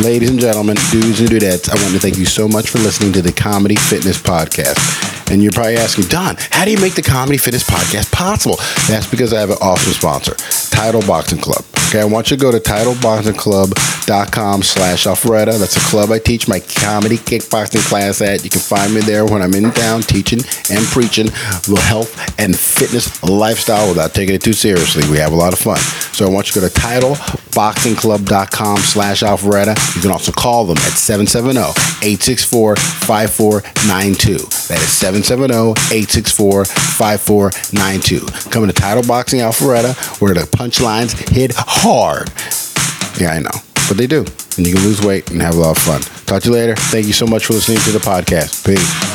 ladies and gentlemen, dudes and dudettes, I want to thank you so much for listening to the Comedy Fitness Podcast. And you're probably asking, Don, how do you make the Comedy Fitness Podcast possible? That's because I have an awesome sponsor, Title Boxing Club. Okay, I want you to go to titleboxingclub.com slash Alpharetta. That's a club I teach my comedy kickboxing class at. You can find me there when I'm in town teaching and preaching the health and fitness lifestyle without taking it too seriously. We have a lot of fun. So I want you to go to titleboxingclub.com slash Alpharetta. You can also call them at 770-864-5492. That is 770-864-5492. Coming to Title Boxing Alpharetta, where the punchlines hit hard. Yeah, I know. But they do. And you can lose weight and have a lot of fun. Talk to you later. Thank you so much for listening to the podcast. Peace.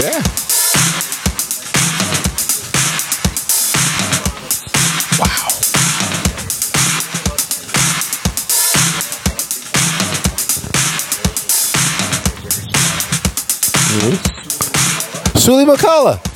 Yeah. Wow. Mm-hmm. Sully McCullough.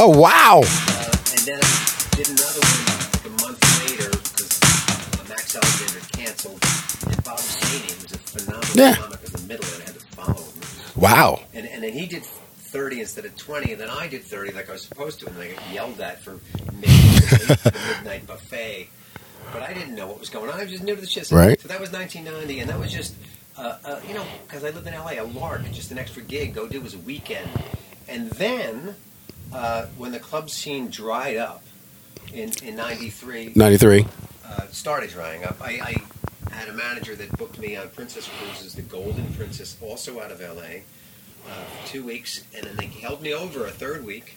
Oh, wow. and then I did another one like a month later because Max Alexander canceled. And Bob was a phenomenal Yeah. comic in the middle, and I had to follow him. Wow. And, and then he did 30 instead of 20, and then I did 30 like I was supposed to, and I got yelled at for the midnight buffet. But I didn't know what was going on. I was just new to the shit. Right. So that was 1990, and that was just, uh, uh, you know, because I lived in LA, a lark, just an extra gig. Go do was a weekend. And then, uh, when the club scene dried up in, in 93, 93. uh, started drying up. I, I had a manager that booked me on Princess Cruises, the Golden Princess, also out of LA, uh, for two weeks, and then they held me over a third week.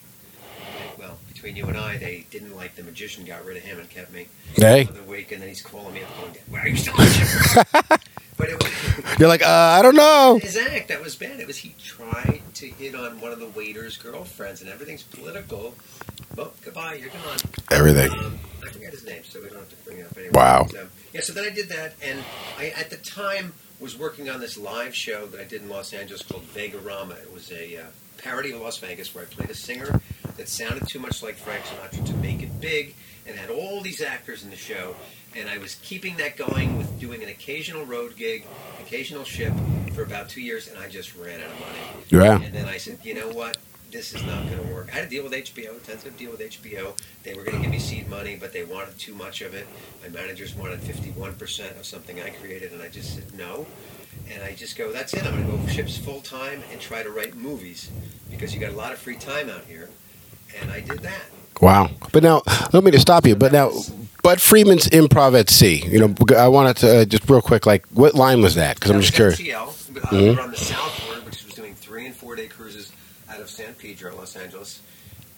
Well, between you and I, they didn't like the magician, got rid of him, and kept me Hey. another week, and then he's calling me up, going, "Why are you still the show?" But it was You're like, uh, I don't know. his act that was bad. It was he tried to hit on one of the waiter's girlfriends, and everything's political. Well, goodbye, you're gone. Everything. Um, I forget his name, so we don't have to bring it up anyway. Wow. But, um, yeah, so then I did that, and I at the time was working on this live show that I did in Los Angeles called Vegarama. It was a uh, parody of Las Vegas where I played a singer that sounded too much like Frank Sinatra to make it big, and had all these actors in the show. And I was keeping that going with doing an occasional road gig, occasional ship for about two years, and I just ran out of money. Yeah. And then I said, you know what? This is not going to work. I had to deal with HBO, tentative deal with HBO. They were going to give me seed money, but they wanted too much of it. My managers wanted 51% of something I created, and I just said no. And I just go, that's it. I'm going to go ships full time and try to write movies because you got a lot of free time out here. And I did that. Wow. But now, let me to stop you. But now, Bud Friedman's improv at sea. You know, I wanted to uh, just real quick, like, what line was that? Because I'm just curious. MTL. Uh, Mhm. Were on the Southward, which was doing three and four day cruises out of San Pedro, Los Angeles.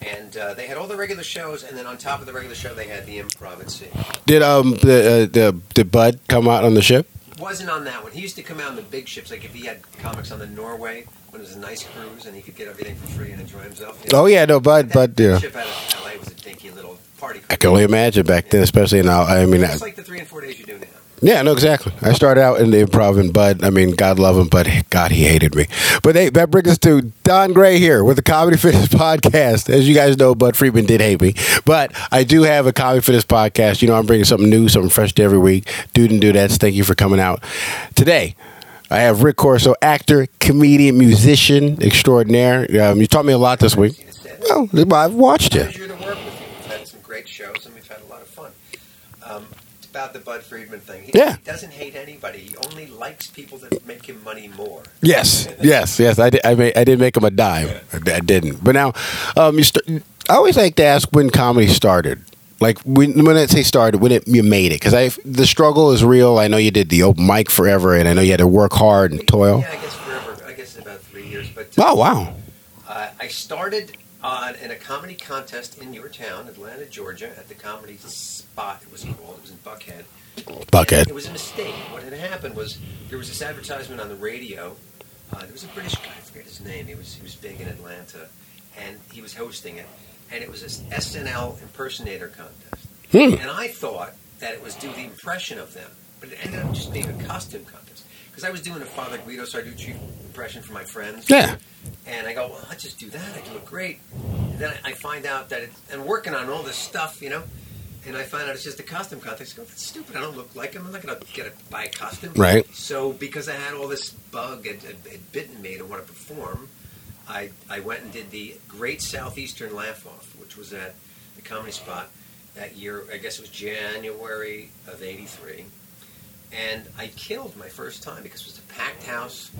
And uh, they had all the regular shows, and then on top of the regular show, they had the improv at sea. Did um the uh, the did Bud come out on the ship? Wasn't on that one. He used to come out on the big ships, like if he had comics on the Norway when it was a nice cruise and he could get everything for free and enjoy himself. you know. Oh yeah, no, Bud, Bud. Yeah, ship out of LA was a dinky little party. I can only imagine back then, especially now. I mean, It's like the three and four days you do now. yeah, no, exactly. I started out in the improv, and Bud. I mean, God love him, but God, he hated me. But hey, that brings us to Don Gray here with the Comedy Fitness Podcast. As you guys know, Bud Friedman did hate me, but I do have a Comedy Fitness Podcast. You know, I'm bringing something new, something fresh to every week. Dude and dudettes, thank you for coming out today. I have Rick Corso, actor, comedian, musician extraordinaire. Um, you taught me a lot this week. Well, I've watched you. pleasure to work with you. We've had some great shows and we've had a lot of fun. Um, it's about the Bud Friedman thing. He, Yeah. doesn't hate anybody. He only likes people that make him money more. Yes, yes, yes. I did. I, made, I did make him a dime. I, I didn't. But now, um, you st- I always like to ask when comedy started. Like when when I say started, when it you made it, because I the struggle is real. I know you did the open mic forever, and I know you had to work hard and toil. Yeah, I guess forever. I guess about three years. But Oh wow! Uh, I started on in a comedy contest in your town, Atlanta, Georgia, at the Comedy Spot. It was called. It was in Buckhead. Buckhead. It was a mistake. What had happened was there was this advertisement on the radio. Uh, there was a British guy. I forget his name. He was he was big in Atlanta, and he was hosting it. And it was this SNL impersonator contest. Hmm. And I thought that it was do the impression of them, but it ended up just being a costume contest. Because I was doing a Father Guido so I do Sarducci impression for my friends. Yeah. And I go, well, I'll just do that. I do it great. And then I I find out that it, and working on all this stuff, you know, and I find out it's just a costume contest. I go, that's stupid. I don't look like him. I'm not going to get a, buy a costume. Right. So because I had all this bug had, had, had bitten me to want to perform, I I went and did the Great Southeastern Laugh Off, which was at the Comedy Spot that year. I guess it was January of '83. And I killed my first time because it was a packed house.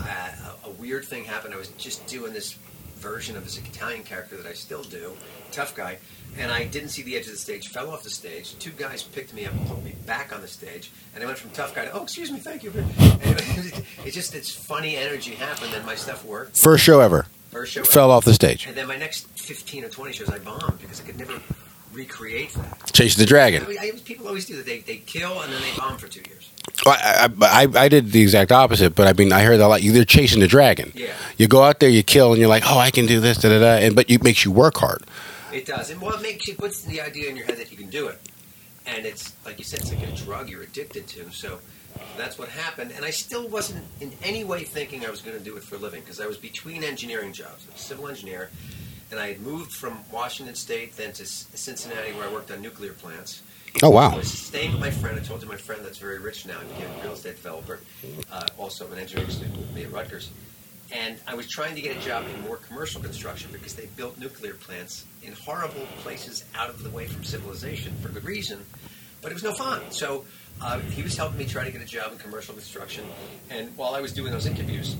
Uh, a, a weird thing happened. I was just doing this version of this Italian character that I still do, tough guy, and I didn't see the edge of the stage, fell off the stage. Two guys picked me up and put me back on the stage, and I went from tough guy to, oh, excuse me, thank you. It, it's just, it's funny energy happened, and my stuff worked. First show ever. First show. Fell off the stage. And then my next 15 or 20 shows, I bombed because I could never recreate that. Chase the Dragon. I, people always do that. They, they kill and then they bomb for two years. I, I, I, I did the exact opposite, but I mean, I heard that a lot. You they're chasing the dragon. Yeah. You go out there, you kill, and you're like, oh, I can do this, da da da, and but it makes you work hard. It does. And what makes you puts the idea in your head that you can do it. And it's, like you said, it's like a drug you're addicted to. So that's what happened. And I still wasn't in any way thinking I was going to do it for a living because I was between engineering jobs. I was a civil engineer. And I had moved from Washington State then to Cincinnati where I worked on nuclear plants. Oh wow! I was staying with my friend. I told you my friend that's very rich now. He became a real estate developer, uh, also an engineering student with me at Rutgers. And I was trying to get a job in more commercial construction because they built nuclear plants in horrible places out of the way from civilization for good reason. But it was no fun. So uh, he was helping me try to get a job in commercial construction. And while I was doing those interviews,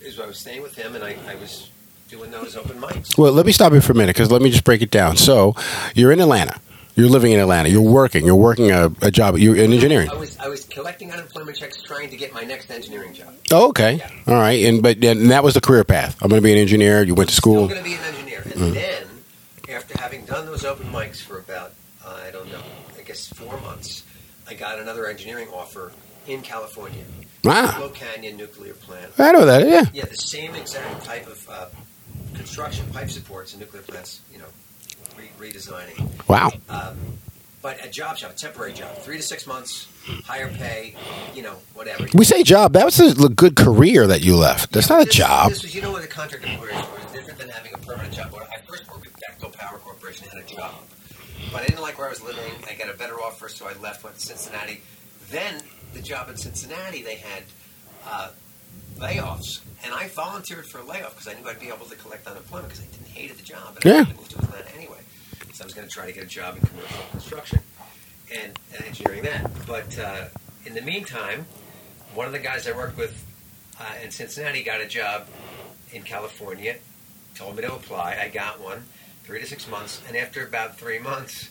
is I was staying with him and I, I was doing those open mics. Well, let me stop you for a minute because let me just break it down. So, you're in Atlanta. You're living in Atlanta. You're working. You're working a, a job. You're in engineering. I was I was collecting unemployment checks, trying to get my next engineering job. Oh, okay. Yeah. All right. And but and that was the career path. I'm going to be an engineer. You went to school. going to be an engineer, and Mm. then after having done those open mics for about I don't know, I guess four months, I got another engineering offer in California, Wow. Diablo Canyon nuclear plant. I know that. Yeah. Yeah, the same exact type of uh, construction pipe supports in nuclear plants. You know, re- redesigning. Wow. Um, but a job job, a temporary job, three to six months, higher pay, you know, whatever. We say job. That was a good career that you left. That's Yeah, not a job. This was, you know, what a contract employer is It's different than having a permanent job. When I first worked with Bechtel Power Corporation, I had a job, but I didn't like where I was living. I got a better offer, so I left, went to Cincinnati. Then the job in Cincinnati, they had uh, layoffs, and I volunteered for a layoff because I knew I'd be able to collect unemployment because I didn't hated the job, and Yeah. wanted to move to Atlanta anyway. So I was going to try to get a job in commercial construction and, and engineering that. But uh, in the meantime, one of the guys I worked with uh, in Cincinnati got a job in California, told me to apply. I got one, three to six months, and after about three months,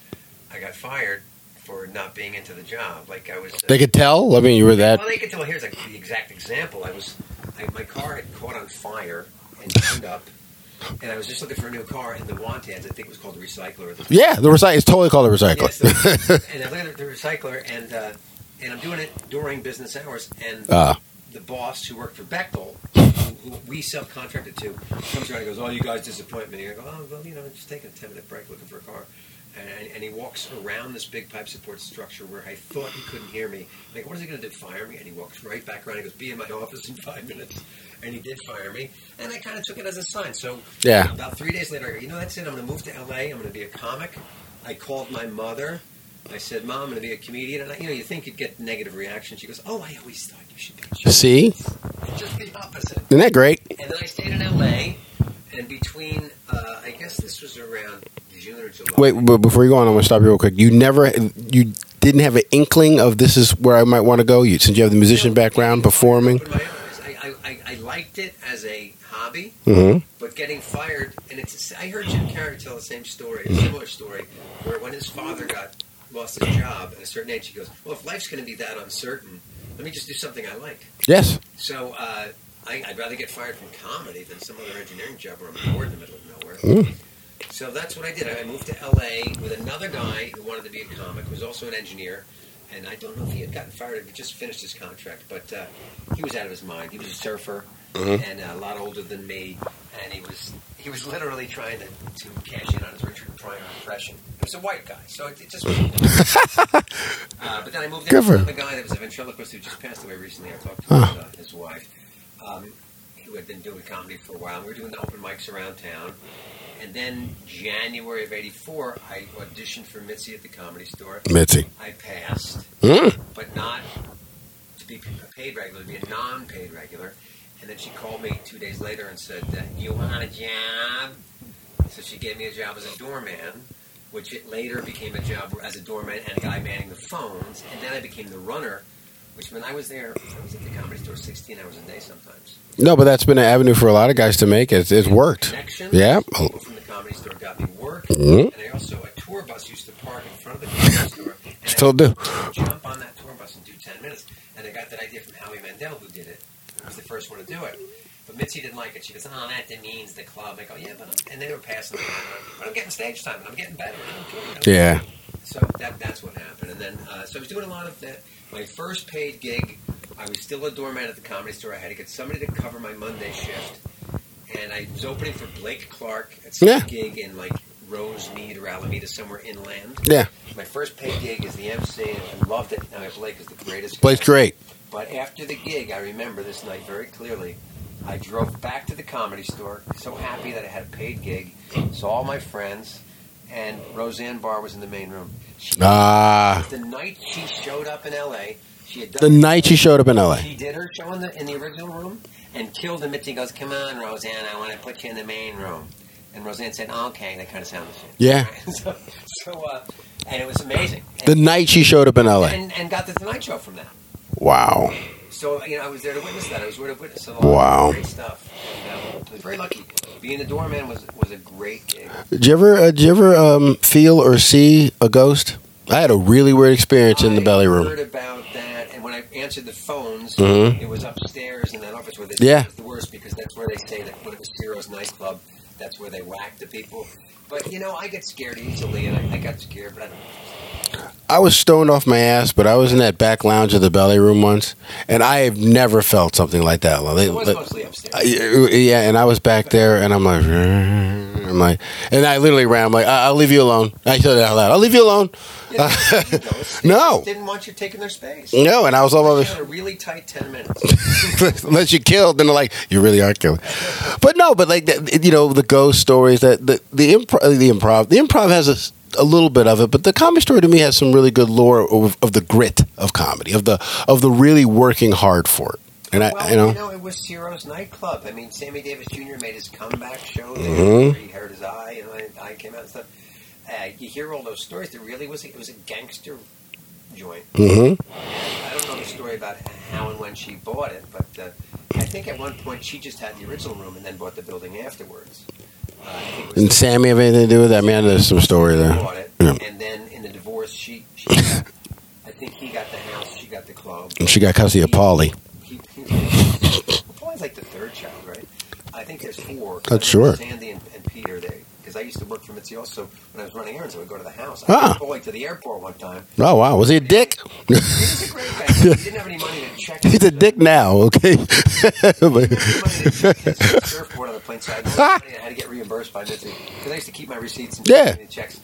I got fired for not being into the job. Like I was. Uh, They could tell. I mean, you were that. well, they could tell. Here's a, the exact example. I was, I, my car had caught on fire and burned up, and I was just looking for a new car. And the want ads, I think it was called the recycler. The Yeah, the recycler. It's totally called a recycle. Yes, the- and I looked at the recycler, and uh, and I'm doing it during business hours, and Ah. the boss who worked for Bechtel, who, who we subcontracted to, comes around and goes, "Oh, you guys disappoint me." I go, "Oh, well, you know, just taking a ten minute break, looking for a car." And, and he walks around this big pipe support structure where I thought he couldn't hear me. I'm like, what is he going to do? Fire me? And he walks right back around. He goes, "Be in my office in five minutes." And he did fire me, and I kind of took it as a sign. So Yeah. about three days later, I go, you know, that's it. I'm going to move to LA. I'm going to be a comic. I called my mother. I said, Mom, I'm going to be a comedian. And, I, you know, you think you'd get negative reaction. She goes, Oh, I always thought you should be a show. See, Just the opposite. isn't that great? And then I stayed in LA. And between, uh, I guess this was around June or July. Wait, but before you go on, I'm gonna stop you real quick. You never, you didn't have an inkling of this is where I might want to go. You since you have the musician background, performing. Opened my eyes. I, I, I, liked it as a hobby. hmm But getting fired, and it's I heard Jim Carrey tell the same story, a similar story, where when his father got lost his job at a certain age, he goes, "Well, if life's going to be that uncertain, let me just do something I like." Yes. So uh, I, I'd rather get fired from comedy than some other engineering job where I'm bored in the middle of nowhere. Mm. So that's what I did. I moved to LA with another guy who wanted to be a comic, who was also an engineer. And I don't know if he had gotten fired, he just finished his contract, but uh, he was out of his mind. He was a surfer Mhm. and a lot older than me, and he was he was literally trying to, to cash in on his Richard Pryor impression. He was a white guy, so it, it just uh, but then I moved in with another guy that was a ventriloquist who just passed away recently. I talked to his, uh, his wife, um, who had been doing comedy for a while. And We were doing the open mics around town, And then January of '84, I auditioned for Mitzi at the Comedy Store. Mitzi. I passed, Mm. but not to be a paid regular, to be a non-paid regular. And then she called me two days later and said, uh, "You want a job?" So she gave me a job as a doorman, which it later became a job as a doorman and a guy manning the phones. And then I became the runner, which when I was there. I was at the comedy store 16 hours a day sometimes. No, but that's been an avenue for a lot of guys to make it. It's worked. Yeah. People from the comedy store got me work. Mhm. And I also, a tour bus used to park in front of the comedy store. And I Still do. jump on that tour bus and do 10 minutes. And I got that idea from Howie Mandel, who did it. He was the first one to do it. But Mitzi didn't like it. She goes, oh, that demeans the club. I go, yeah, but I'm, and they were passing me. But I'm getting stage time, and I'm getting better. I'm doing. Yeah. So that, that's what happened. And then, uh, so I was doing a lot of that. My first paid gig, I was still a doorman at the comedy store. I had to get somebody to cover my Monday shift. And I was opening for Blake Clark at some Yeah. gig in like Rosemead or Alameda, somewhere inland. Yeah. My first paid gig is the MC, and I loved it. Now, Blake is the greatest. guy. Blake's great. But after the gig, I remember this night very clearly. I drove back to the comedy store, so happy that I had a paid gig. Saw all my friends, and Roseanne Barr was in the main room. She, Ah. the night she showed up in L.A., she had the done. night she showed up in LA. She did her show in the in the original room and killed him. Mitzi goes, "Come on, Roseanne, I want to put you in the main room." And Roseanne said, "Okay." That kind of sounded. Yeah. so, so uh, and it was amazing. The night she showed up in LA. and, and got the Tonight Show from that. Wow. So you know, I was there to witness that. I was there to witness a lot Wow. of great stuff. And, uh, I was very lucky. Being a doorman was was a great gig. Did you ever, uh, did you ever um, feel or see a ghost? I had a really weird experience in the belly room. heard about that, and when I answered the phones, Mhm. it was upstairs in that office where they Yeah. the worst because that's where they say that when it was Ciro's nightclub, that's where they whack the people. But you know, I get scared easily, and I, I got scared, but I don't. I was stoned off my ass, but I was in that back lounge of the belly room once, and I have never felt something like that. Like- It was mostly upstairs. Uh, yeah, and I was back there, and I'm like, I'm like, and I literally ran. I'm like, I- I'll leave you alone. I said it out loud. I'll leave you alone. Yeah, they didn't know. They No. didn't want you taking their space. No, and I was all over. had a really tight ten minutes. Unless you killed, then they're like, you really are killing. But no, but like you know, the ghost stories that the the improv, uh, the improv, the improv has a a little bit of it, but the comedy store to me has some really good lore of, of the grit of comedy, of the of the really working hard for it. And I, well, you know, it was Ciro's nightclub. I mean, Sammy Davis Jr. made his comeback show there. Mhm. He hurt his eye, and I, I came out and stuff. Uh, you hear all those stories. There really was. A, it was a gangster joint. hmm I don't know the story about how and when she bought it, but uh, I think at one point she just had the original room and then bought the building afterwards. Uh, I think it was and Sammy have anything to do with that? Man, there's some story there. bought it, Yeah. and then in the divorce, she, she got, I think he got the house, she got the club. And she got custody of Paulie. He, he, well, Paul's like the third child, right? I think That's sure. Sandy and, and Peter, they because I used to work for Mitzi So when I was running errands. I would go to the house. I Ah. took Paulie to the airport one time. Oh wow, was he a dick? He was a great guy. He didn't have any money to check. He's a dick now. Okay. He didn't have any money to check his surfboard on the plane, so I money I had to get reimbursed by Mitzi because I used to keep my receipts and Yeah. checks.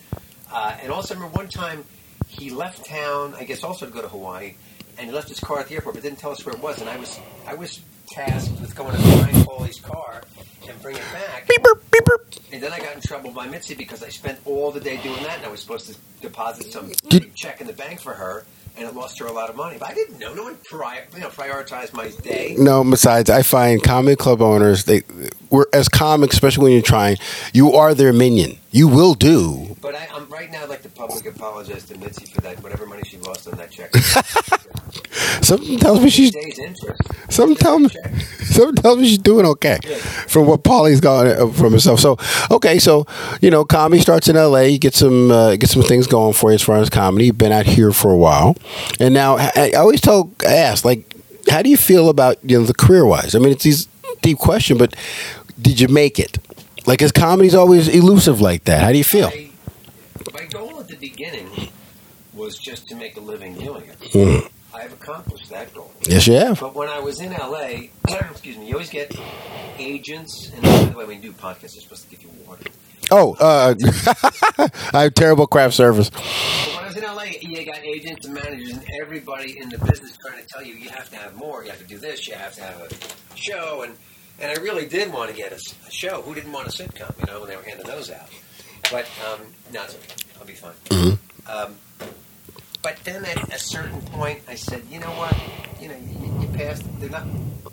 Uh, and also, I remember one time he left town. I guess also to go to Hawaii, and he left his car at the airport, but didn't tell us where it was. And I was I was tasked with going to find Paulie's car and bring it back. beeper, beeper. And then I got in trouble by Mitzi because I spent all the day doing that, and I was supposed to deposit some Did- check in the bank for her, and it lost her a lot of money. But I didn't know. No one pri- you know, prioritized my day. No, besides, I find comedy club owners they we're as comics, especially when you're trying, you are their minion. You will do. But I, I'm right now. I'd like the public apologize to Mitzi for that. Whatever money she lost on that check. Something tells me she's. Something tell me. Something tells me she's doing okay Yeah. from what Paulie's got uh, from herself. So okay, so you know, comedy starts in L.A. You get some uh, get some things going for you as far as comedy. You've been out here for a while, and now I, I always tell I ask like, how do you feel about you know the career wise? I mean, it's these deep question, but did you make it? Like, is comedy's always elusive like that? How do you feel? I, my goal at the beginning was just to make a living doing it. Mm. I've accomplished that goal. Yes, you have. But when I was in LA, excuse me, you always get agents. And by the way, when you do podcasts, they're supposed to give you water. Oh, uh, I have terrible craft service. But when I was in LA, you got agents and managers and everybody in the business trying to tell you you have to have more, you have to do this, you have to have a show, and And I really did want to get a show. Who didn't want a sitcom, you know, when they were handing those out? But, um, no, it's okay. I'll be fine. Mhm. Um, but then at a certain point, I said, you know what? You know, you, you passed. They're not.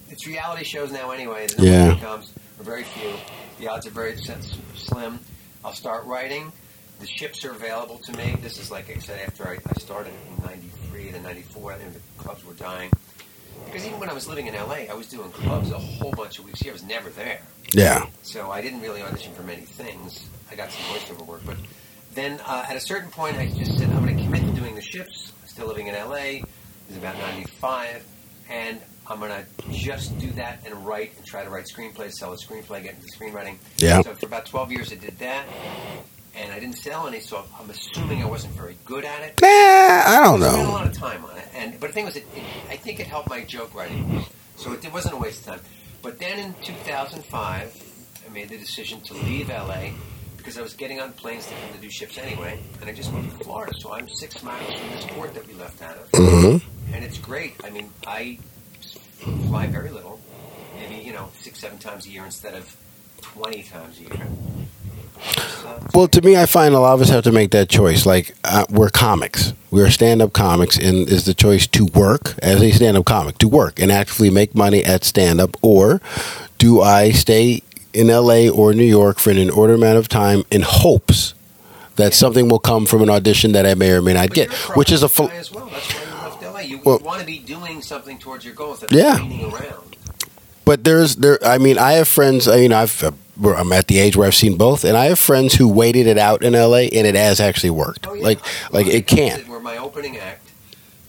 It's reality shows now anyway. No Yeah. sitcoms, or very few. The odds are very slim. I'll start writing. The ships are available to me. This is like I said after I, I started in '93 and '94, and the clubs were dying. Because even when I was living in LA, I was doing clubs a whole bunch of weeks a year. I was never there. Yeah. So I didn't really audition for many things. I got some voiceover work, but then uh, at a certain point, I just said I'm going to commit to doing the ships. Still living in LA. It was about '95, and I'm going to just do that and write and try to write screenplays, sell a screenplay, get into screenwriting. Yeah. So for about 12 years, I did that, and I didn't sell any. So I'm assuming I wasn't very good at it. Nah, I don't know. I spent a lot of time on it, and but the thing was, it, it, I think it helped my joke writing, so it, it wasn't a waste of time. But then in 2005, I made the decision to leave LA because I was getting on planes to come to do ships anyway, and I just moved to Florida. So I'm six miles from this port that we left out of, hmm and it's great. I mean, I fly very little, maybe you know six, seven times a year instead of 20 times a year. Well, to me, I find a lot of us have to make that choice. Like, uh, we're comics. We're stand-up comics, and is the choice to work as a stand-up comic, to work and actively make money at stand-up, or do I stay in L.A. or New York for an inordinate amount of time in hopes that something will come from an audition that I may or may not But get, which is a guy as well. That's why you left LA. You, Well- want to be doing something towards your goals. Yeah. around. But there's there. I mean, I have friends. uh, You know, I've. Where I'm at the age where I've seen both, and I have friends who waited it out in L.A. and it has actually worked. Oh, yeah. Like, like it can. Where my opening act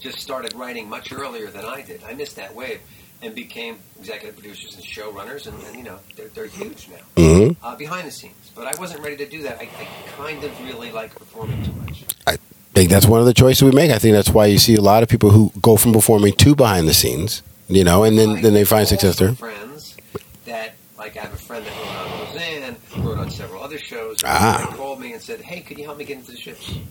just started writing much earlier than I did. I missed that wave and became executive producers and showrunners, and, and you know they're, they're huge now hmm uh, behind the scenes. But I wasn't ready to do that. I, I kind of really like performing too much. I think that's one of the choices we make. I think that's why you see a lot of people who go from performing to behind the scenes, you know, and then, I then they find success there. Friends like I have a friend that wrote on Roseanne, wrote on several other shows. Ah. He called me and said, "Hey, could you help me get into the ships?" And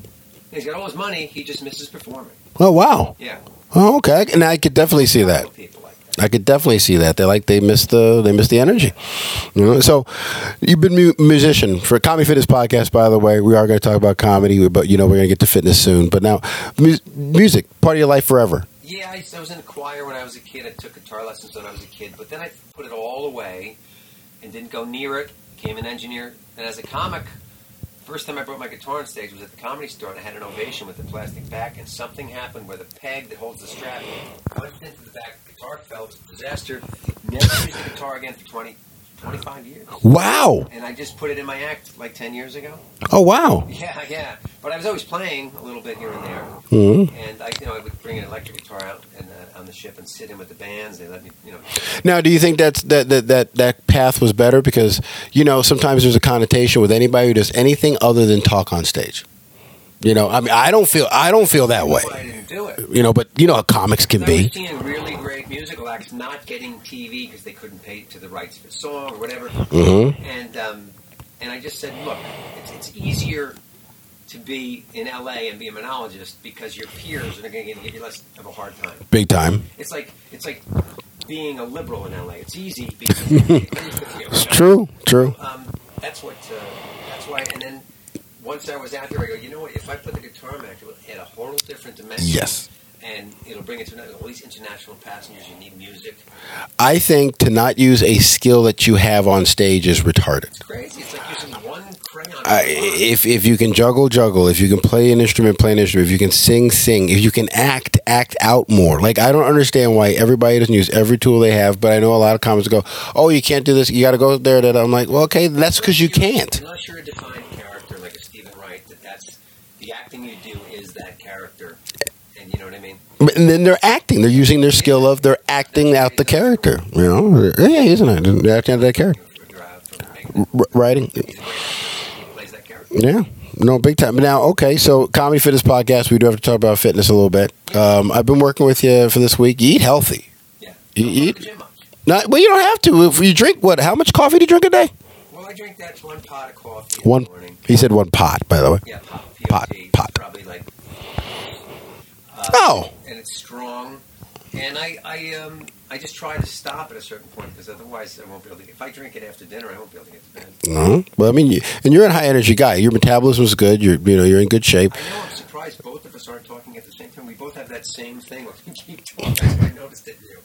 he's got all his money. He just misses performing. Oh wow! Yeah. Oh okay, and I could definitely see that. People like that. I could definitely see that. They like they miss the they miss the energy. You know? So you've been mu- musician for Comedy Fitness podcast. By the way, we are going to talk about comedy, but you know we're going to get to fitness soon. But now, mu- music part of your life forever. Yeah, I, I was in a choir when I was a kid. I took guitar lessons when I was a kid, but then I put it all away and didn't go near it. Became an engineer, and as a comic, first time I brought my guitar on stage was at the comedy store, and I had an ovation with the plastic back, and something happened where the peg that holds the strap punched into the back. The guitar fell. It was a disaster. Never used the guitar again for 20, 25 years. Wow! And I just put it in my act like 10 years ago. Oh wow! Yeah, yeah. But I was always playing a little bit here and there. hmm And I, you know, I would bring an electric guitar out and, uh, on the ship and sit in with the bands. They let me, you know. Now, do you think that's that, that that that path was better because you know sometimes there's a connotation with anybody who does anything other than talk on stage. You know, I mean, I don't feel I don't feel that way. That's I didn't do it. You know, but you know how comics can be. really great not getting TV because they couldn't pay to the rights for the song or whatever. hmm And um, and I just said, look, it's, it's easier to be in LA and be a monologist because your peers are going to give you less of a hard time. Big time. It's like it's like being a liberal in LA. It's easy because they agree with. It's true. True. Um, that's what. Uh, that's why. And then once I was out there, I go, you know what? If I put the guitar back, it will add a whole different dimension. Yes. And it'll bring it to all these international passengers. You need music. I think to not use a skill that you have on stage is retarded. It's crazy. It's like using one crayon. I, if if you can juggle, juggle. If you can play an instrument, play an instrument. If you can sing, sing. If you can act, act out more. Like I don't understand why everybody doesn't use every tool they have. But I know a lot of comics go, "Oh, you can't do this. You got to go there." That I'm like, well, okay, that's because you can't. Unless you're a defined character like a Steven Wright, that that's the acting you do is that character. And you know what I mean? And then they're acting. They're using their skill of they're acting out the character. You know, yeah, isn't it? They're acting out that character. For Drive, for making R- writing. he's a great actor. He plays that character. Yeah. No, big time. Now, okay, so Comedy Fitness Podcast, we do have to talk about fitness a little bit. Um, I've been working with you for this week. You eat healthy. Yeah. You Don't go to eat- the gym much. Not, well, you don't have to. If you drink, what? How much coffee do you drink a day? Well, I drink that one pot of coffee One- in the morning. He said one pot, by the way. Yeah, pot. Pot, P-O-T, pot. Probably like. Uh, Oh. And it's strong. And I, I, um, I just try to stop at a certain point because otherwise I won't be able to. If I drink it after dinner, I won't be able to get to bed. No, well, I mean, you, and you're a high energy guy. Your metabolism's good. You're, you know, you're in good shape. I know. I'm surprised both of us aren't talking at the same time. We both have that same thing. We keep talking. I noticed it you.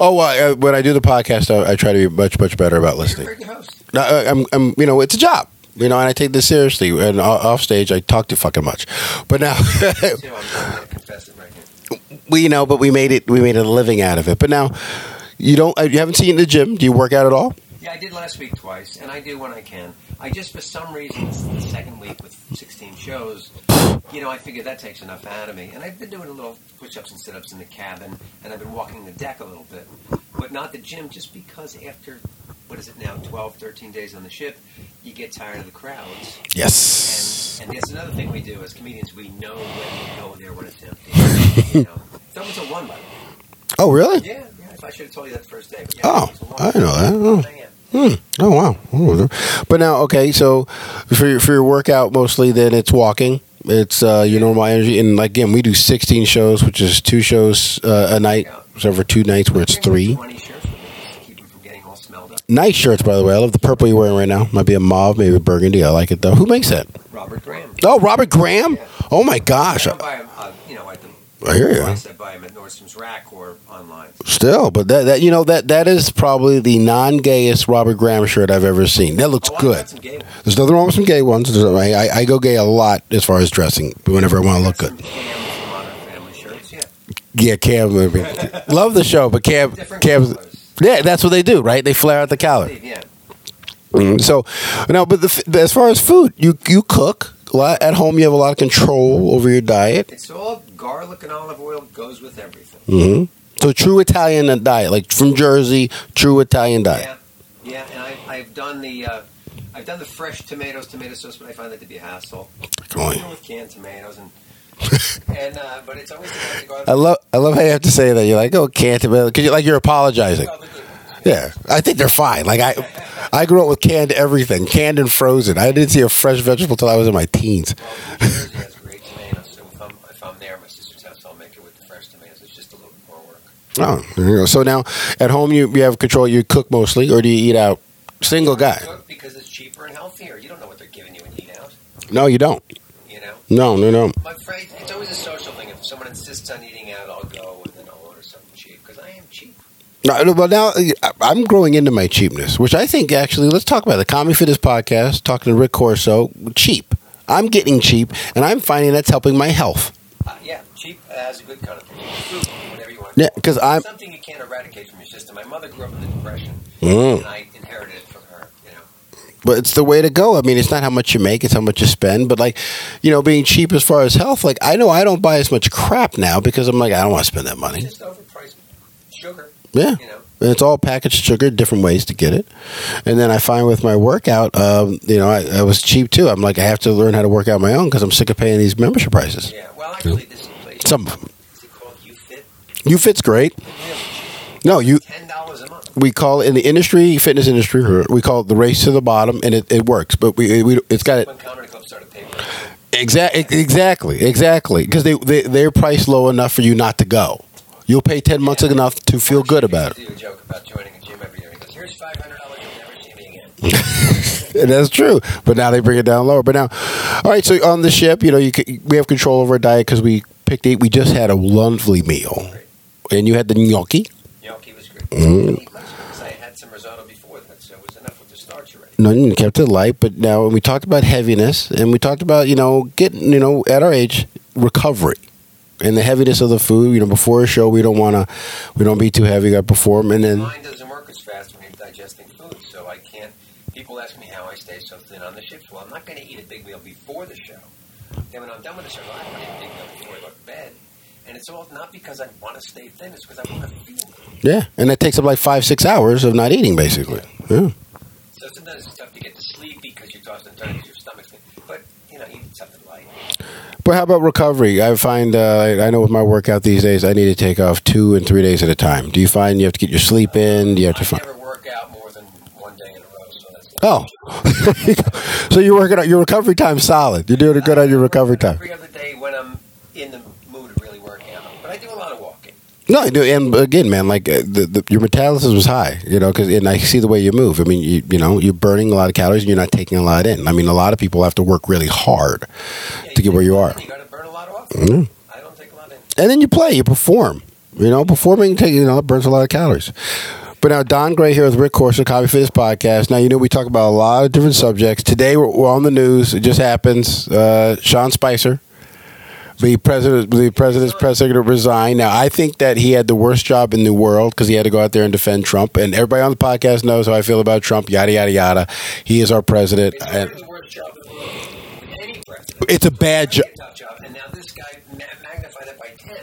Oh, well, uh, when I do the podcast, I, I try to be much, much better about You're a listening. very good host. No, I- I'm, I'm, you know, it's a job. You know, and I take this seriously. And off stage, I talk too fucking much. But now, we you know, but we made it. We made a living out of it. But now, you don't. uh, You haven't seen the gym. Do you work out at all? Yeah, I did last week twice, and I do when I can. I just, for some reason, the second week with 16 shows. You know, I figured that takes enough out of me. And I've been doing a little push-ups and sit-ups in the cabin, and I've been walking the deck a little bit, but not the gym, just because after what is it now, 12, 13 days on the ship, you get tired of the crowds. Yes. And, and that's another thing we do as comedians. We know when to go there when it's empty. you know, it's one, by. Oh, really? Yeah, yeah. I should have told you that the first day. But yeah, Oh, it's open till I know that. Oh. Hmm. Oh wow. But now, okay, so for your, for your workout, mostly then it's walking. It's uh, your normal energy, and like, again, we do 16 shows, which is two shows uh, a night. So for two nights where it's three. 20 shirts with me just to keep them from getting all smelled up. Nice shirts, by the way. I love the purple you're wearing right now. Might be a mauve, maybe a burgundy. I like it though. Who makes that? Robert Graham. Oh, Robert Graham. Oh my gosh. I buy them, uh, you know, at the I hear price I buy them at Nordstrom's Rack or online. Still, but that, that you know that that is probably the non-gayest Robert Graham shirt I've ever seen. That looks Oh, good. got some gay ones. There's nothing wrong with some gay ones. I, I, I go gay a lot as far as dressing, whenever I want to look good. Cam, some Modern Family shirts, yeah. Yeah, Cam. Mean, love the show, but Cam, Different Cam's. colors. Yeah, that's what they do, right? They flare out the collar. Yeah. Mm, So, now, but the, as far as food, you you cook a lot at home. You have a lot of control over your diet. It's all garlic and olive oil goes with everything. Mm-hmm. So, true Italian diet, like from Jersey, true Italian diet. Yeah, yeah, and I, I've done the uh, I've done the fresh tomatoes, tomato sauce, but I find that to be a hassle. Even with canned tomatoes and and uh, but it's always. I love I love how you have to say that. You're like, oh, can't because you're like you're apologizing. Yeah, I think they're fine. Like I, I grew up with canned everything, canned and frozen. I didn't see a fresh vegetable till I was in my teens. Well, New Jersey has great tomatoes, so if I'm, there at my sister's house, I'll make it with the fresh tomatoes. It's just a little more work. Oh, there you go. So now at home you, you have control. You cook mostly, or do you eat out? Single guy? Because it's cheaper and healthier. You don't know what they're giving you when you eat out. No, you don't. No, no, no. my friend, it's always a social thing. If someone insists on eating out, I'll go and then I'll order something cheap because I am cheap. No, but now I'm growing into my cheapness, which I think actually. Let's talk about the Comedy Fitness podcast. Talking to Rick Corso, cheap. I'm getting cheap, and I'm finding that's helping my health. Uh, yeah, cheap has a good connotation. Food, whatever you want. Yeah, because I'm- something you can't eradicate from your system. My mother grew up in the depression, Mm. and I inherited it from her. You know, But it's the way to go. I mean, it's not how much you make; it's how much you spend. But like, you know, being cheap as far as health, like I know I don't buy as much crap now because I'm like I don't want to spend that money. just overpriced sugar. Yeah. You know, And it's all packaged sugar, different ways to get it. And then I find with my workout, um, you know, I, I was cheap too. I'm like, I have to learn how to work out my own because I'm sick of paying these membership prices. yeah. Well, actually, this place. Some of them. Is it called UFit? You fit's great. Cheap. No, you. Ten dollars a month. We call it in the industry, fitness industry, we call it the race to the bottom, and it, it works. But we, we it's got it When comedy club started paying. exactly, exactly, exactly, because they, they they're priced low enough for you not to go. You'll pay ten months enough to feel good about it. Joke about joining a gym every year. He goes, "Here's five hundred dollars. You'll never see me again." And that's true. But now they bring it down lower. But now, all right. So on the ship, you know, you c we have control over our diet because we picked eight. We just had a lovely meal, and you had the gnocchi. Mm. I didn't eat much because I had some risotto before that, was enough with the starch already. No, you kept it light. But now we talked about heaviness, and we talked about you know getting you know at our age recovery. And the heaviness of the food, you know, before a show, we don't want to, we don't be too heavy. Got to perform, and then Mine doesn't work as fast when you're digesting food, so I can't. People ask me how I stay so thin on the ship. Well, I'm not going to eat a big meal before the show. Then when I'm done with the show, I don't want to eat a big meal before I go to bed. And it's all not because I want to stay thin; it's because I want to feel good. yeah, and that takes up like five, six hours of not eating, basically. Yeah. So sometimes it's tough to get to sleep because you're tossing and your stomach's thin. But you know, eat something light. But how about recovery? I find uh, I know with my workout these days, I need to take off two and three days at a time. Do you find you have to get your sleep in? Do you have to find? never work out more than one day in a row, so that's. Oh, so you're working out your recovery time solid. You're doing good on your recovery time. Every other day when I'm in the mood to really work out, but I do a lot of walking. No, and again, man, like uh, the, the, your metabolism was high, you know, because and I see the way you move. I mean, you, you know, you're burning a lot of calories and you're not taking a lot in. I mean, a lot of people have to work really hard Yeah, to get where you are. You got to burn a lot off. Mhm. I don't take a lot in. And then you play, you perform. You know, performing, take- you know, it burns a lot of calories. But now, Don Gray here with Rick Corso, Comedy Fitness Podcast. Now, you know, we talk about a lot of different subjects. Today, we're, we're on the news. It just happens. Uh, Sean Spicer, the president, the president's press secretary, resigned. Now, I think that he had the worst job in the world because he had to go out there and defend Trump. And everybody on the podcast knows how I feel about Trump. Yada yada yada. He is our president. It's And the worst job in the world any president. it's a bad job. It's a tough job. And now this guy ma- magnified it by 10.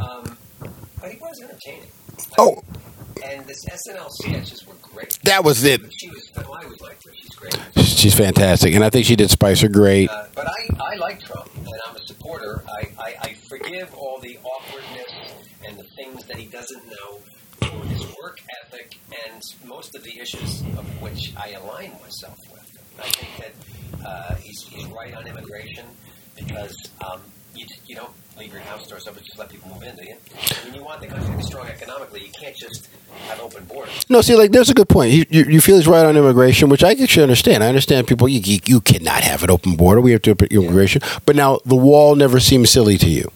Um, but he was entertaining. Oh, And this SNL sketches were great. that was it. She was, I always liked her. She's great. She's fantastic, and I think she did Spicer great. Uh, but I, I like Trump, supporter. I, I, I forgive all the awkwardness and the things that he doesn't know for his work ethic and most of the issues of which I align myself with. I think that uh, he's, he's right on immigration because um, you, you don't leave your house doors open, just let people move in, do you? When you want the country to be strong economically, you can't just have open borders. No, see, like there's a good point. You, you, you feel he's right on immigration, which I actually understand. I understand people. You, you, you cannot have an open border. We have to immigration. But now the wall never seems silly to you.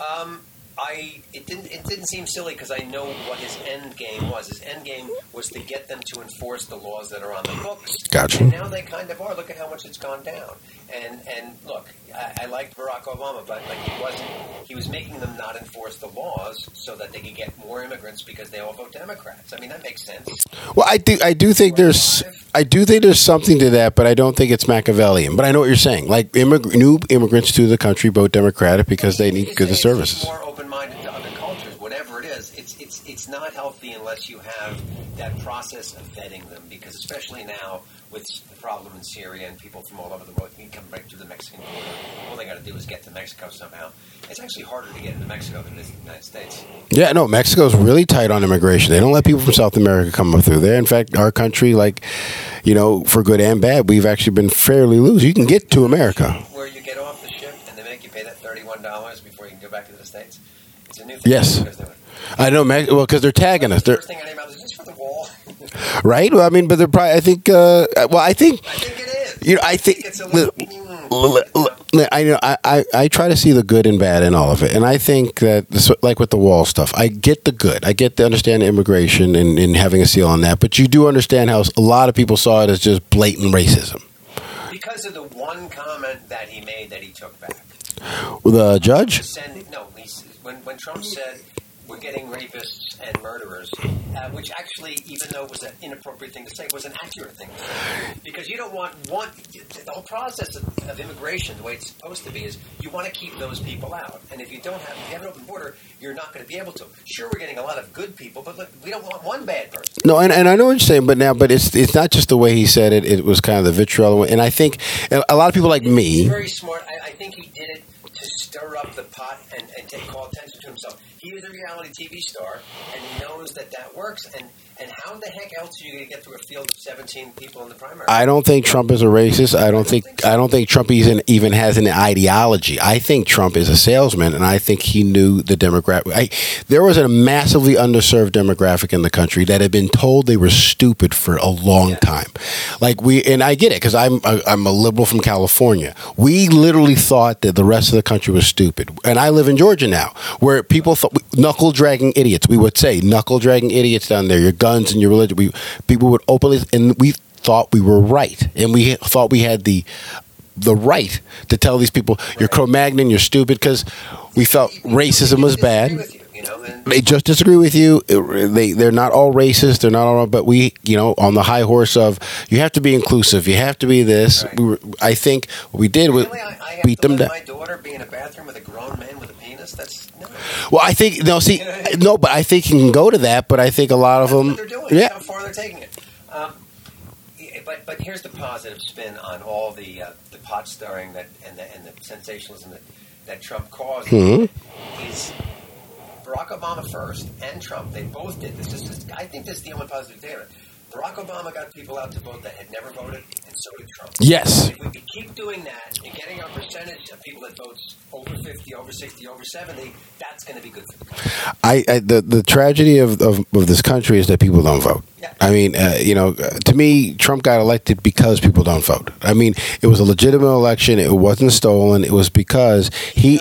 Um, I it didn't it didn't seem silly because I know what his end game was. His end game was to get them to enforce the laws that are on the books. Gotcha. And now they kind of are. Look at how much it's gone down. And and look, I, I liked Barack Obama, but like he wasn't. He was making them not enforce the laws so that they could get more immigrants because they all vote Democrats. I mean that makes sense. Well, I do. I do think there's. I do think there's something to that, but I don't think it's Machiavellian. But I know what you're saying. Like immig- new immigrants to the country vote Democratic because they need good services. More open-minded to other cultures, whatever it is. It's not healthy unless you have that process of vetting them, because especially now with the problem in Syria and people from all over the world can come right through the Mexican border. All they got to do is get to Mexico somehow. It's actually harder to get into Mexico than it is in the United States. Yeah, no, Mexico's really tight on immigration. They don't let people from South America come up through there. In fact, our country, like, you know, for good and bad, we've actually been fairly loose. You can get to America. Where you get off the ship and they make you pay that thirty-one dollars before you can go back to the states. It's a new thing. Yes. I know, well, because they're tagging us, they're, first thing I name out is this for the wall. right? Well, I mean, but they're probably. I think. Uh, well, I think. I think it is. You know, I think. it's a little. L- l- l- I know. I, I, I try to see the good and bad in all of it, and I think that this, like with the wall stuff, I get the good. I get to understand immigration and, and having a seal on that, but you do understand how a lot of people saw it as just blatant racism. Because of the one comment that he made that he took back. The judge. Send, no, when, when Trump said we're getting rapists and murderers, uh, which actually, even though it was an inappropriate thing to say, was an accurate thing to say. Because you don't want one. The whole process of, of immigration, the way it's supposed to be, is you want to keep those people out. And if you don't have, if you have an open border, you're not going to be able to. Sure, we're getting a lot of good people, but look, we don't want one bad person. No, and, and I know what you're saying, but now, but it's it's not just the way he said it. It was kind of the vitriol, and I think a lot of people like me. He's very smart. I, I think he did it to stir up the pot and, and take call attention to himself. He is a reality TV star, and he knows that that works. And, and how the heck else are you going to get through a field of 17 people in the primary? I don't think Trump is a racist. I don't think I don't think Trump even even has an ideology. I think Trump is a salesman, and I think he knew the demographic. I, there was a massively underserved demographic in the country that had been told they were stupid for a long time. Like we, and I get it because I'm a, I'm a liberal from California. We literally thought that the rest of the country was stupid, and I live in Georgia now, where people thought knuckle dragging idiots. We would say knuckle dragging idiots down there. Your guns and your religion. We people would openly and we thought we were right, and we thought we had the the right to tell these people you're Cro-Magnon, you're stupid, because we felt racism was bad. You, know, They just disagree with you. They they're not all racist. They're not all. But we, you know, on the high horse of you have to be inclusive. You have to be this. Right. We were, I think what we did was really, I, I beat them down. my daughter be in a bathroom with a grown man with a penis. That's. Well, I think no. See, no, but I think you can go to that. But I think a lot of That's them. what they're doing. Yeah. How far they're taking it. Um, but but here's the positive spin on all the uh, the pot stirring that and the and the sensationalism that, that Trump caused Mhm. is Barack Obama first and Trump. They both did this. this is, I think this is the only positive data. Barack Obama got people out to vote that had never voted, and so did Trump. Yes. If we could keep doing that and getting our percentage of people that votes over 50, over 60, over 70, that's going to be good for the country. I, I the the tragedy of, of of this country is that people don't vote. I mean, uh, you know, to me, Trump got elected because people don't vote. I mean, it was a legitimate election. It wasn't stolen. It was because he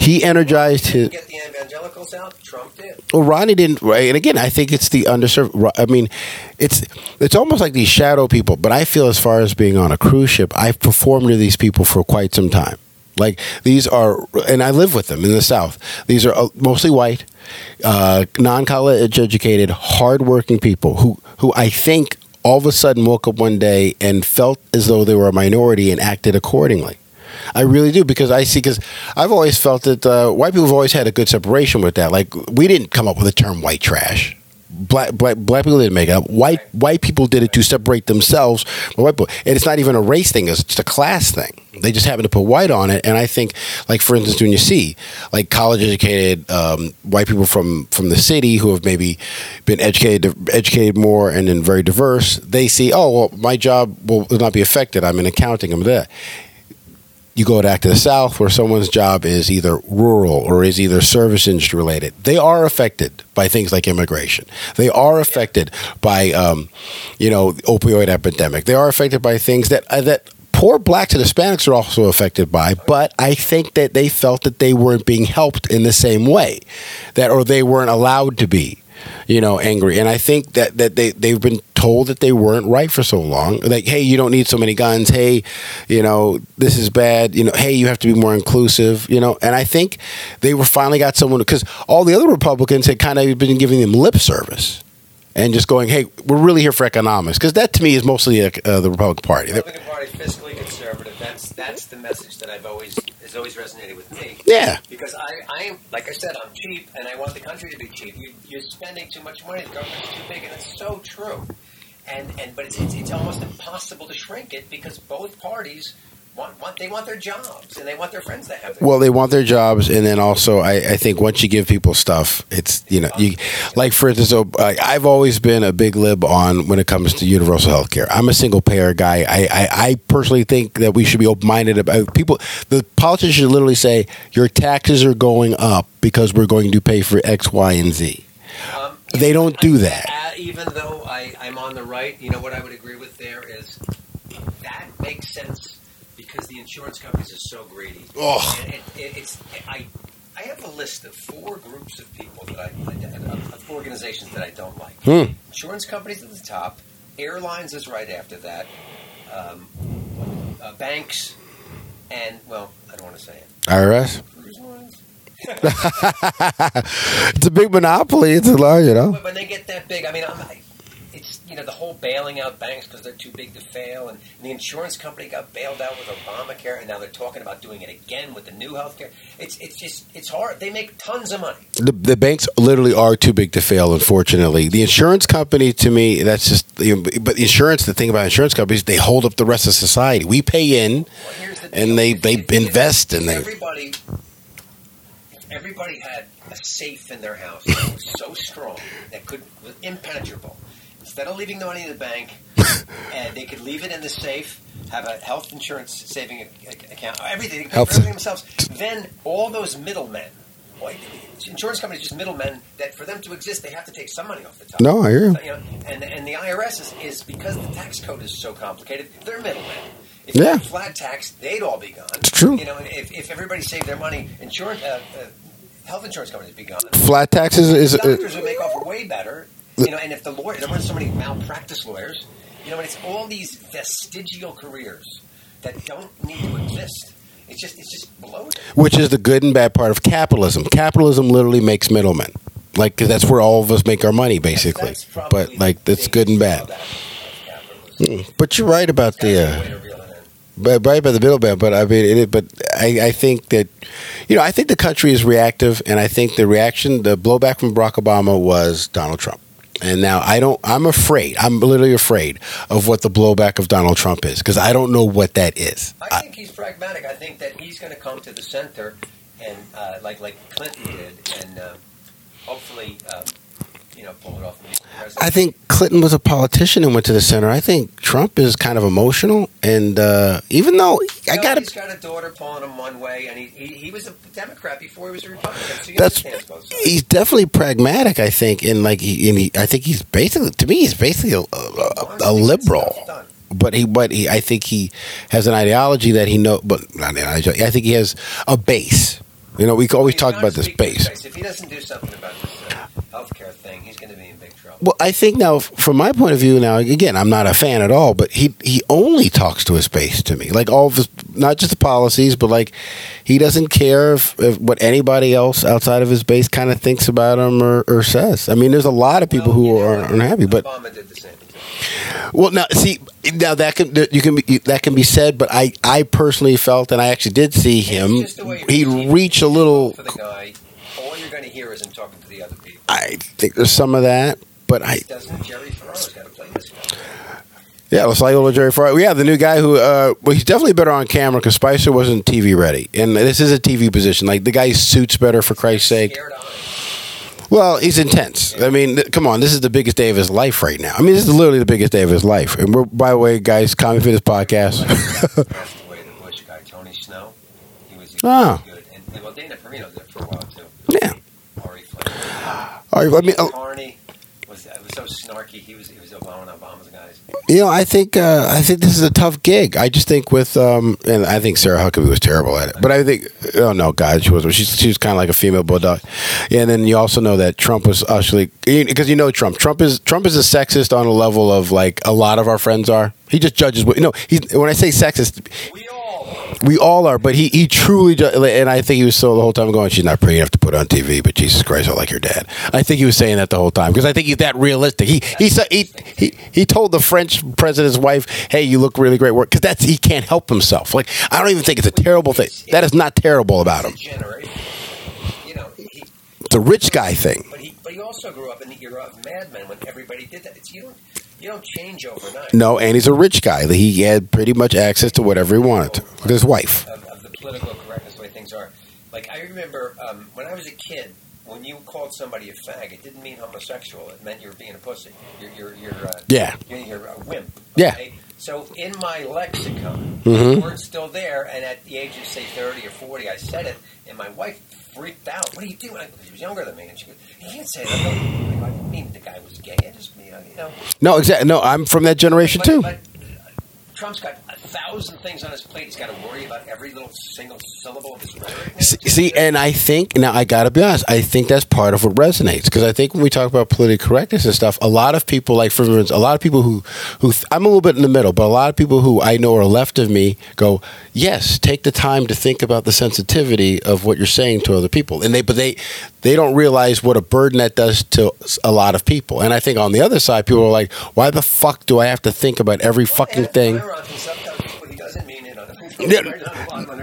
he energized his. Get the evangelicals out. Trump did. Well, Ronnie didn't. Right, and again, I think it's the underserved. I mean, it's it's almost like these shadow people. But I feel, as far as being on a cruise ship, I've performed to these people for quite some time. Like these are, and I live with them in the South. These are uh, mostly white, uh, non-college educated, hardworking people who who I think all of a sudden woke up one day and felt as though they were a minority and acted accordingly. I really do because I see because I've always felt that uh, white people have always had a good separation with that. Like we didn't come up with the term white trash. Black, black black people didn't make it up. White white people did it to separate themselves from white people. And it's not even a race thing; it's just a class thing. They just happen to put white on it. And I think, like for instance, when you see like college educated um, white people from from the city who have maybe been educated educated more and then very diverse, they see, oh well, my job will not be affected. I'm in accounting. I'm there you go back to the south where someone's job is either rural or is either service industry related they are affected by things like immigration they are affected by um, you know the opioid epidemic they are affected by things that uh, that poor blacks and hispanics are also affected by but i think that they felt that they weren't being helped in the same way that or they weren't allowed to be you know, angry. And I think that, that they, they've been told that they weren't right for so long. Like, hey, you don't need so many guns. Hey, you know, this is bad. You know, hey, you have to be more inclusive, you know. And I think they were finally got someone, because all the other Republicans had kind of been giving them lip service and just going, hey, we're really here for economics. Because that to me is mostly uh, the Republican Party. The Republican Party fiscally. That's the message that I've always has always resonated with me. Yeah. Because I, I am like I said, I'm cheap, and I want the country to be cheap. You, you're spending too much money. The government's too big, and it's so true. And and but it's, it's it's almost impossible to shrink it because both parties want, want they want their jobs and they want their friends to have. Their Well, they want their jobs, and then also, I, I think once you give people stuff, it's you know, you like for instance, so, uh, I've always been a big lib on when it comes to universal health care. I'm a single payer guy. I, I, I personally think that we should be open minded about people. The politicians should literally say your taxes are going up because we're going to pay for X, Y, and Z. Um, They don't do that. Uh, even though I, I'm on the right, you know what I would agree with there is that makes sense because the insurance companies are so greedy. Oh. It, it, it's I I have a list of four groups of people that I of of organizations that I don't like. Hmm. Insurance companies at the top, airlines is right after that, um, uh, banks, and well, I don't want to say it. IRS. It's a big monopoly. It's a large, you know. When- they get that big, I mean, I'm, you know the whole bailing out banks because they're too big to fail, and, the insurance company got bailed out with Obamacare, and now they're talking about doing it again with the new health care. It's it's just it's hard. They make tons of money. the, the banks literally are too big to fail. Unfortunately, the insurance company to me that's just. You know, but insurance, the thing about insurance companies, they hold up the rest of society. We pay in, Well, the and they they if- invest and they. everybody. If everybody had a safe in their house that was so strong that could was impenetrable, instead of leaving the money in the bank, and they could leave it in the safe, have a health insurance saving account, everything, everything themselves. Then all those middlemen, insurance companies, just middlemen. That for them to exist, they have to take some money off the top. No, I hear you. You know, and and the IRS is, is because the tax code is so complicated. They're middlemen. If Yeah. had flat tax, they'd all be gone. It's true. You know, if, if everybody saved their money, insurance, uh, uh, health insurance companies would be gone. Flat taxes is. Uh, Doctors would make off way better. You know, and if the lawyer, there weren't so many malpractice lawyers. You know, and it's all these vestigial careers that don't need to exist. It's just it's just bloated. which is the good and bad part of capitalism. Capitalism literally makes middlemen. Like 'cause that's where all of us make our money, basically. But like that's good and bad. biggest drawback of capitalism. But you're right about the. Uh, the way to reel it in. But right by the middleman, but I mean, it, but I, I think that, you know, I think the country is reactive, and I think the reaction, the blowback from Barack Obama was Donald Trump, and now I don't, I'm afraid, I'm literally afraid of what the blowback of Donald Trump is because I don't know what that is. I think he's pragmatic. I think that he's going to come to the center, and uh, like like Clinton did, and uh, hopefully um, you know, pull it off. I think Clinton was a politician and went to the center. I think Trump is kind of emotional, and uh, even though I got He's got a daughter pulling him one way, and he, he, he was a Democrat before he was a Republican. So That's- he's definitely pragmatic. I think, and like, he, and he, I think he's basically, to me, he's basically a, a, a liberal. But he, but he, I think he has an ideology that he know. But not an ideology. I think he has a base. You know, we always talk about this speak base. If he doesn't do something about this uh, healthcare thing, he's going to be in big trouble. Well, I think now, from my point of view, now again, I'm not a fan at all, but he he only talks to his base to me, like all of his, not just the policies, but like he doesn't care if, if what anybody else outside of his base kind of thinks about him or, or says. I mean, there's a lot of people Well, who know are unhappy, but Obama did the same well, now see, now that can you can be that can be said, but I I personally felt, and I actually did see him, It's just the way you he perceive it. reach a little. for the guy. All you're going to hear is him talking to the other people. I think there's some of that, but I Doesn't Jerry Ferraro's got to play this? Yeah, Los Jerry Farrar. Yeah, the new guy who, uh, well, he's definitely better on camera because Spicer wasn't TV ready, and this is a TV position. Like the guy suits better for Christ's sake. Scared on him. Well, he's intense. I mean, th- come on, this is the biggest day of his life right now. I mean, this is literally the biggest day of his life. And we're, by the way, guys, Comedy Fitness podcast. Passed away, the Bush guy, Tony Snow. Was good. And, and well, Dana Perino did for a while too. yeah. Ari Fleischer. All right, I mean, uh, was, uh, was so snarky. He was he was Obama Obama's guys. you know, I think uh, I think this is a tough gig. I just think with, um, and I think Sarah Huckabee was terrible at it. But I think, oh no, God, she was. She's she was kind of like a female bulldog. Yeah, and then you also know that Trump was actually because you know Trump. Trump is Trump is a sexist on a level of like a lot of our friends are. He just judges. what- You know, he's when I say sexist, We all are. But he he truly, and I think he was so the whole time going, she's not pretty enough to put on TV. But Jesus Christ, I like your dad. I think he was saying that the whole time because I think he's that realistic. He he he he, he told the French president's wife, "Hey, you look really great work," because that's he can't help himself. Like I don't even think it's a terrible thing. That is not terrible about him. It's a rich guy thing. but he but he also grew up in the era of Mad Men when everybody did that. It's you don't you don't change overnight. No, and he's a rich guy. He had pretty much access to whatever he wanted with his wife. Of, of the political correctness, the way things are. Like I remember um, when I was a kid, when you called somebody a fag, it didn't mean homosexual. It meant you were being a pussy. You're you're you're, uh, Yeah. you're, you're a wimp. Yeah. So in my lexicon, Mhm. the word's still there, and at the age of say thirty or forty, I said it, and my wife freaked out. What are you doing? I, she was younger than me, and she goes, "You can't say that." I go, I didn't mean the guy was gay. I just you know. No, exactly. No, I'm from that generation But, too. but Trump's got a thousand things on his plate. He's got to worry about every little single syllable of his rhetoric. See, see, and I think now I got to be honest. I think that's part of what resonates because I think when we talk about political correctness and stuff, a lot of people, like for instance, a lot of people who who I'm a little bit in the middle, but a lot of people who I know are left of me go, yes, take the time to think about the sensitivity of what you're saying to other people, and they but they they don't realize what a burden that does to a lot of people. And I think on the other side, people are like, why the fuck do I have to think about every fucking thing?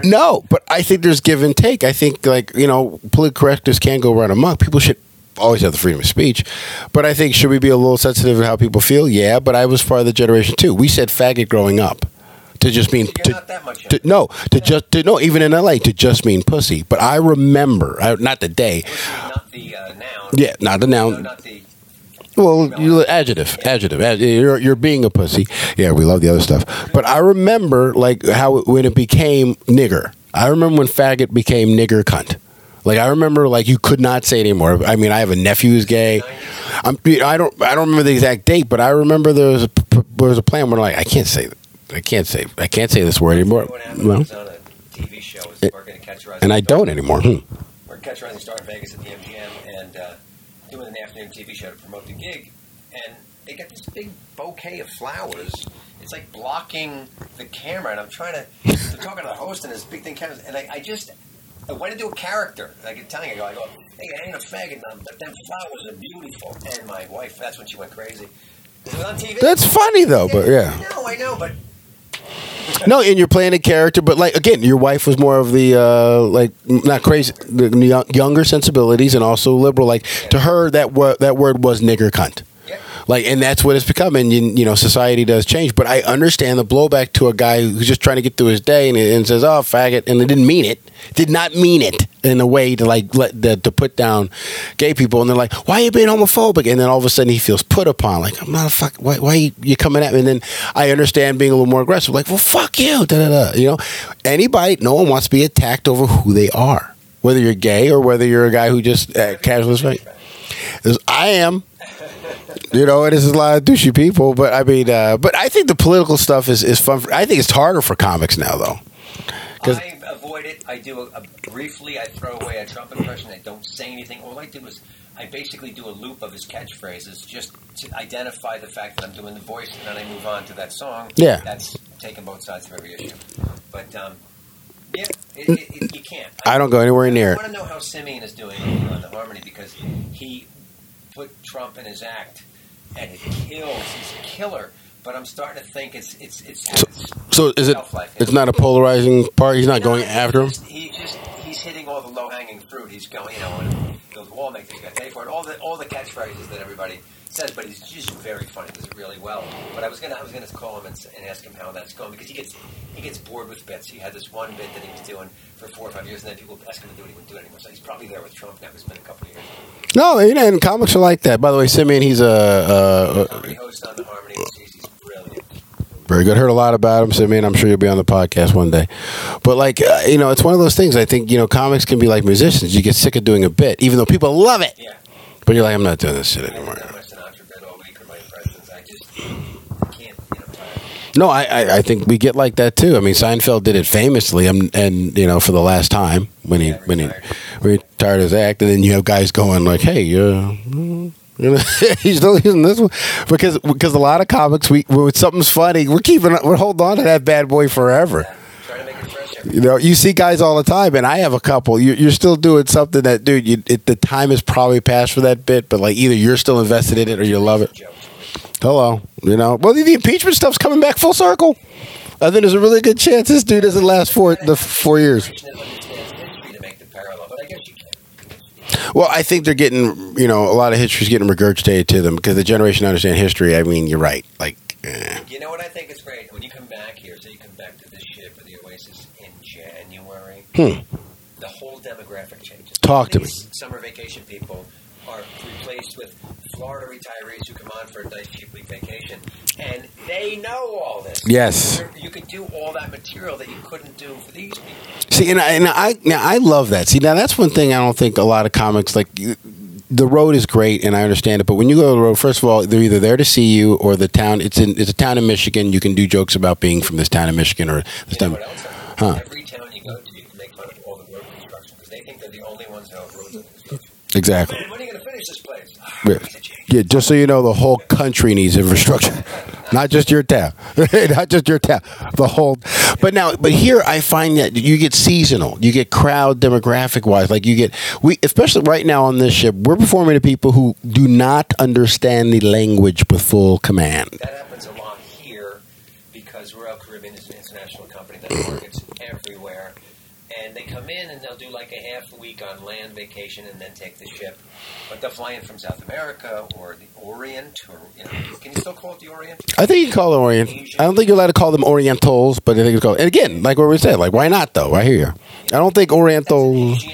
No, but I think there's give and take. I think like you know, political correctness can go right amok. People should always have the freedom of speech, but I think should we be a little sensitive to how people feel? Yeah, but I was part of the generation too. We said faggot growing up to just mean to, not that much. to no to just to no even in LA to just mean pussy. But I remember, I, not the day. not the uh, noun. Yeah, not the No, noun. not the. Well, you adjective, adjective. ad- You're you're being a pussy. Yeah, we love the other stuff. But I remember like how it, when it became nigger. I remember when faggot became nigger cunt. Like I remember like you could not say it anymore. I mean, I have a nephew who's gay. I'm, I don't I don't remember the exact date, but I remember there was a there was a plan where like I can't say I can't say I can't say this word anymore. What happened Well, was on a TV show. Was It- working at Catch a Rising and I don't anymore. Hmm. We're at Catch Rising Star in Vegas at the MGM and uh, doing an afternoon TV show to promote the gig. And they got this big bouquet of flowers. It's like blocking the camera. And I'm trying to, I'm talking to the host and this big thing comes. And I, I just, I went into a character. And I can telling you, I go, I go, hey, I ain't a faggot, but them flowers are beautiful. And my wife, that's when she went crazy. It was on TV. That's funny though, but yeah. Know, I know, but No, and you're playing a character, but like again, your wife was more of the uh, like not crazy, the younger sensibilities, and also liberal. Like to her, that word that word was nigger cunt. Like, and that's what it's become. And you, you know, society does change. But I understand the blowback to a guy who's just trying to get through his day and, and says, "Oh, faggot," and they didn't mean it. Did not mean it in a way to like let the, to put down gay people. And they're like, "Why are you being homophobic?" And then all of a sudden he feels put upon. Like, I'm not a fuck. Why, why you, you coming at me? And then I understand being a little more aggressive. Like, well, fuck you. Da, da, da. You know, anybody. No one wants to be attacked over who they are, whether you're gay or whether you're a guy who just uh, casually. Right. I am. You know, and it is a lot of douchey people, but I mean, uh, but I think the political stuff is, is fun. For, I think it's harder for comics now, though. 'Cause- I avoid it. I do a, a briefly. I throw away a Trump impression. I don't say anything. All I do is I basically do a loop of his catchphrases just to identify the fact that I'm doing the voice, and then I move on to that song. Yeah. that's taking both sides of every issue. But um, yeah, it, it, it, you can't. I don't go anywhere near I want to know how Simeon is doing on the Harmony because he put Trump in his act, and it kills. He's a killer. But I'm starting to think it's it's it's. its So is it? It's not a polarizing part. He's not No, going after him. just- He just he's hitting all the low hanging fruit. He's going, you know, and build wall, make things got to pay for it. All the all the catchphrases that everybody says, but he's just very funny. Does it really well. But I was gonna I was gonna call him and, and ask him how that's going because he gets he gets bored with bits. He had this one bit that he was doing for four or five years, and then people ask him to do it, he wouldn't do it anymore. So he's probably there with Trump now. It's been a couple of years. No, you know, and comics are like that. By the way, Simeon, he's a, a, a host on the Harmony. He's, he's brilliant. very good. Heard a lot about him, Simeon. I'm sure you'll be on the podcast one day. But like, uh, you know, it's one of those things. I think you know, comics can be like musicians. You get sick of doing a bit, even though people love it. Yeah. But you're like, I'm not doing this shit anymore. done my Sinatra bit all week or my impressions. I just can't. You know, tired. No, I, I, I think we get like that too. I mean, Seinfeld did it famously, and, and you know, for the last time when he Yeah, when he retired. his act, and then you have guys going like, "Hey, uh, you know, he's still using this one because because a lot of comics, we when something's funny, we're keeping we're holding on to that bad boy forever. Trying to make it fresh. every You know, you see guys all the time, and I have a couple. You, you're still doing something that, dude. You, it, the time has probably passed for that bit, but like either you're still invested in it or you love it. Hello, you know. Well, the impeachment stuff's coming back full circle. I think there's a really good chance this dude doesn't last four the four years. Generation that understands history to make the parallel, but I guess you can. Well, I think they're getting, you know, a lot of history's getting regurgitated to them because the generation understand history. I mean, you're right. Like, eh. You know what I think is great? When you come back here, so you come back to this shit for the Oasis in January, Hmm. the whole demographic changes. Talk to me. Summer vacation people are replaced with Florida retirees who come on for a nice cheap week vacation, and they know all this. Yes. You're- You could do all that material that you couldn't do for these people. see, and I, and I now I love that. See, now that's one thing I don't think a lot of comics like. you- The road is great, and I understand it. But when you go to the road, first of all, they're either there to see you, or the town. It's in it's a town in Michigan. You can do jokes about being from this town in Michigan, or this You town. Huh. Every town you go to, you can make fun of all the road construction because they think they're the only ones who have roads under construction. Exactly. When are you going to finish this place? Ah, Yeah. piece of change. Yeah, just so you know, the whole country needs infrastructure, not just your town, not just your town. The whole. But now, but here I find that you get seasonal, you get crowd demographic wise. Like you get we, especially right now on this ship, we're performing to people who do not understand the language with full command. That happens a lot here because Royal Caribbean is an international company everywhere. And they come in and they'll do like a half a week on land vacation and then take the ship. But they'll fly in from South America or the Orient or, you know, can you still call it the Orient? I think you can call them Orient. I don't think you're allowed to call them Orientals, but I think it's called. And again, like what we said, like why not though? I hear you. I don't think Orientals.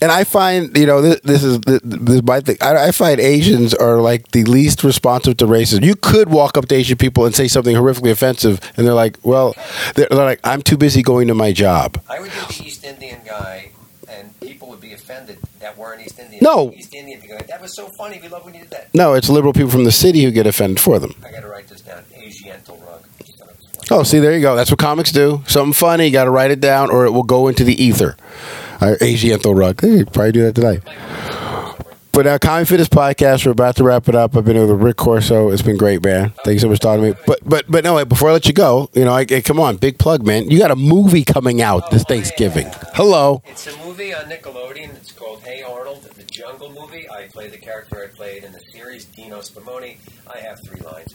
And I find, you know, this, this is this, is my thing. I, I find Asians are like the least responsive to racism. You could walk up to Asian people and say something horrifically offensive, and they're like, "Well, they're, they're like, I'm too busy going to my job." I would be the East Indian guy and people would be offended that weren't East Indian. No. East Indian people. That was so funny. We love when you did that. No, it's liberal people from the city who get offended for them. I got to write this down. Asiental rug. Just thought it was funny. Oh, see, there you go. That's what comics do. Something funny, you got to write it down, or it will go into the ether. Uh, Asiental rug. Hey, probably do that tonight. But now, Comedy Fitness Podcast, we're about to wrap it up. I've been with Rick Corso. It's been great, man. Thank you so much for talking to me. But but but no, before I let you go, you know, I, I- come on, big plug, man. You got a movie coming out this Thanksgiving. Hello. It's a movie on Nickelodeon. It's called Hey Arnold. The Jungle movie. I play the character I played in the series, Dino Spumoni. I have three lines,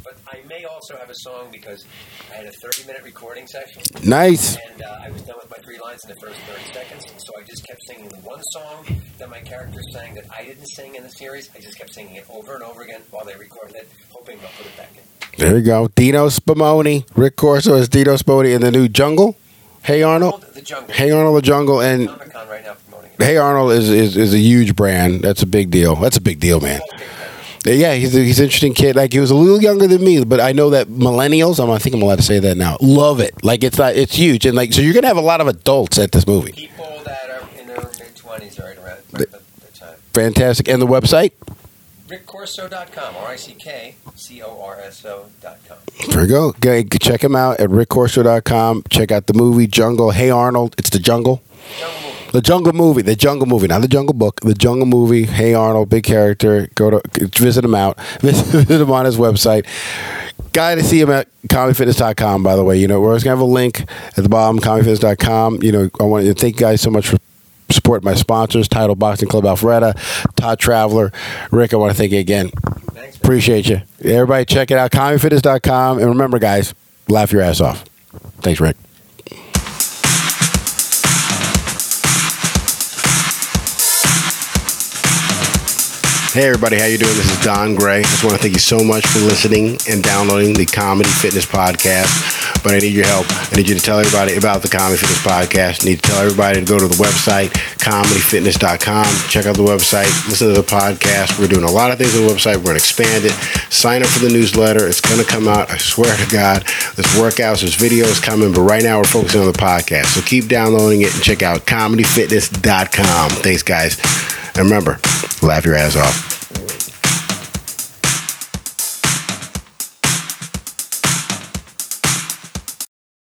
may also have a song because I had a 30 minute recording session. Nice. And uh, I was done with my three lines in the first 30 seconds, so I just kept singing the one song that my character sang that I didn't sing in the series. I just kept singing it over and over again while they recorded it, hoping they'll put it back in. There you go. Dino Spumoni. Rick Corso is Dino Spumoni in the new Jungle. Hey Arnold. The Jungle. Hey Arnold, the Jungle, and right now. Hey Arnold is, is is a huge brand. That's a big deal. That's a big deal, man. Yeah, he's a, he's an interesting kid. Like he was a little younger than me, but I know that millennials. I'm, I think I'm allowed to say that now. Love it. Like it's not. It's huge, and like so you're gonna have a lot of adults at this movie. People that are in their mid 20s right around right at the time. Fantastic. And the website. RickCorso.com, R I C K C O R S O.com. There you go. Go- Check him out at rickcorso.com. Check out the movie Jungle. Hey Arnold. It's the Jungle. Jungle. The Jungle Movie, the Jungle Movie, not the Jungle Book, the Jungle Movie. Hey Arnold, big character. Go to visit him out. Visit him on his website. Guy to see him at comedyfitness.com, by the way. You know, we're always going to have a link at the bottom, comedyfitness.com. You know, I want to thank you guys so much for supporting my sponsors, Title Boxing Club Alpharetta, Todd Traveler. Rick, I want to thank you again. Thanks. Appreciate you. Everybody check it out, comedyfitness.com. And remember, guys, laugh your ass off. Thanks, Rick. Hey everybody, how you doing? This is Don Gray. I just want to thank you so much for listening and downloading the Comedy Fitness Podcast. But I need your help. I need you to tell everybody about the Comedy Fitness Podcast. I need to tell everybody to go to the website, comedyfitness.com. Check out the website, listen to the podcast. We're doing a lot of things on the website. We're going to expand it. Sign up for the newsletter. It's going to come out. I swear to God. There's workouts, there's videos coming, but right now we're focusing on the podcast. So keep downloading it and check out comedyfitness.com. Thanks, guys. And remember, laugh your ass off.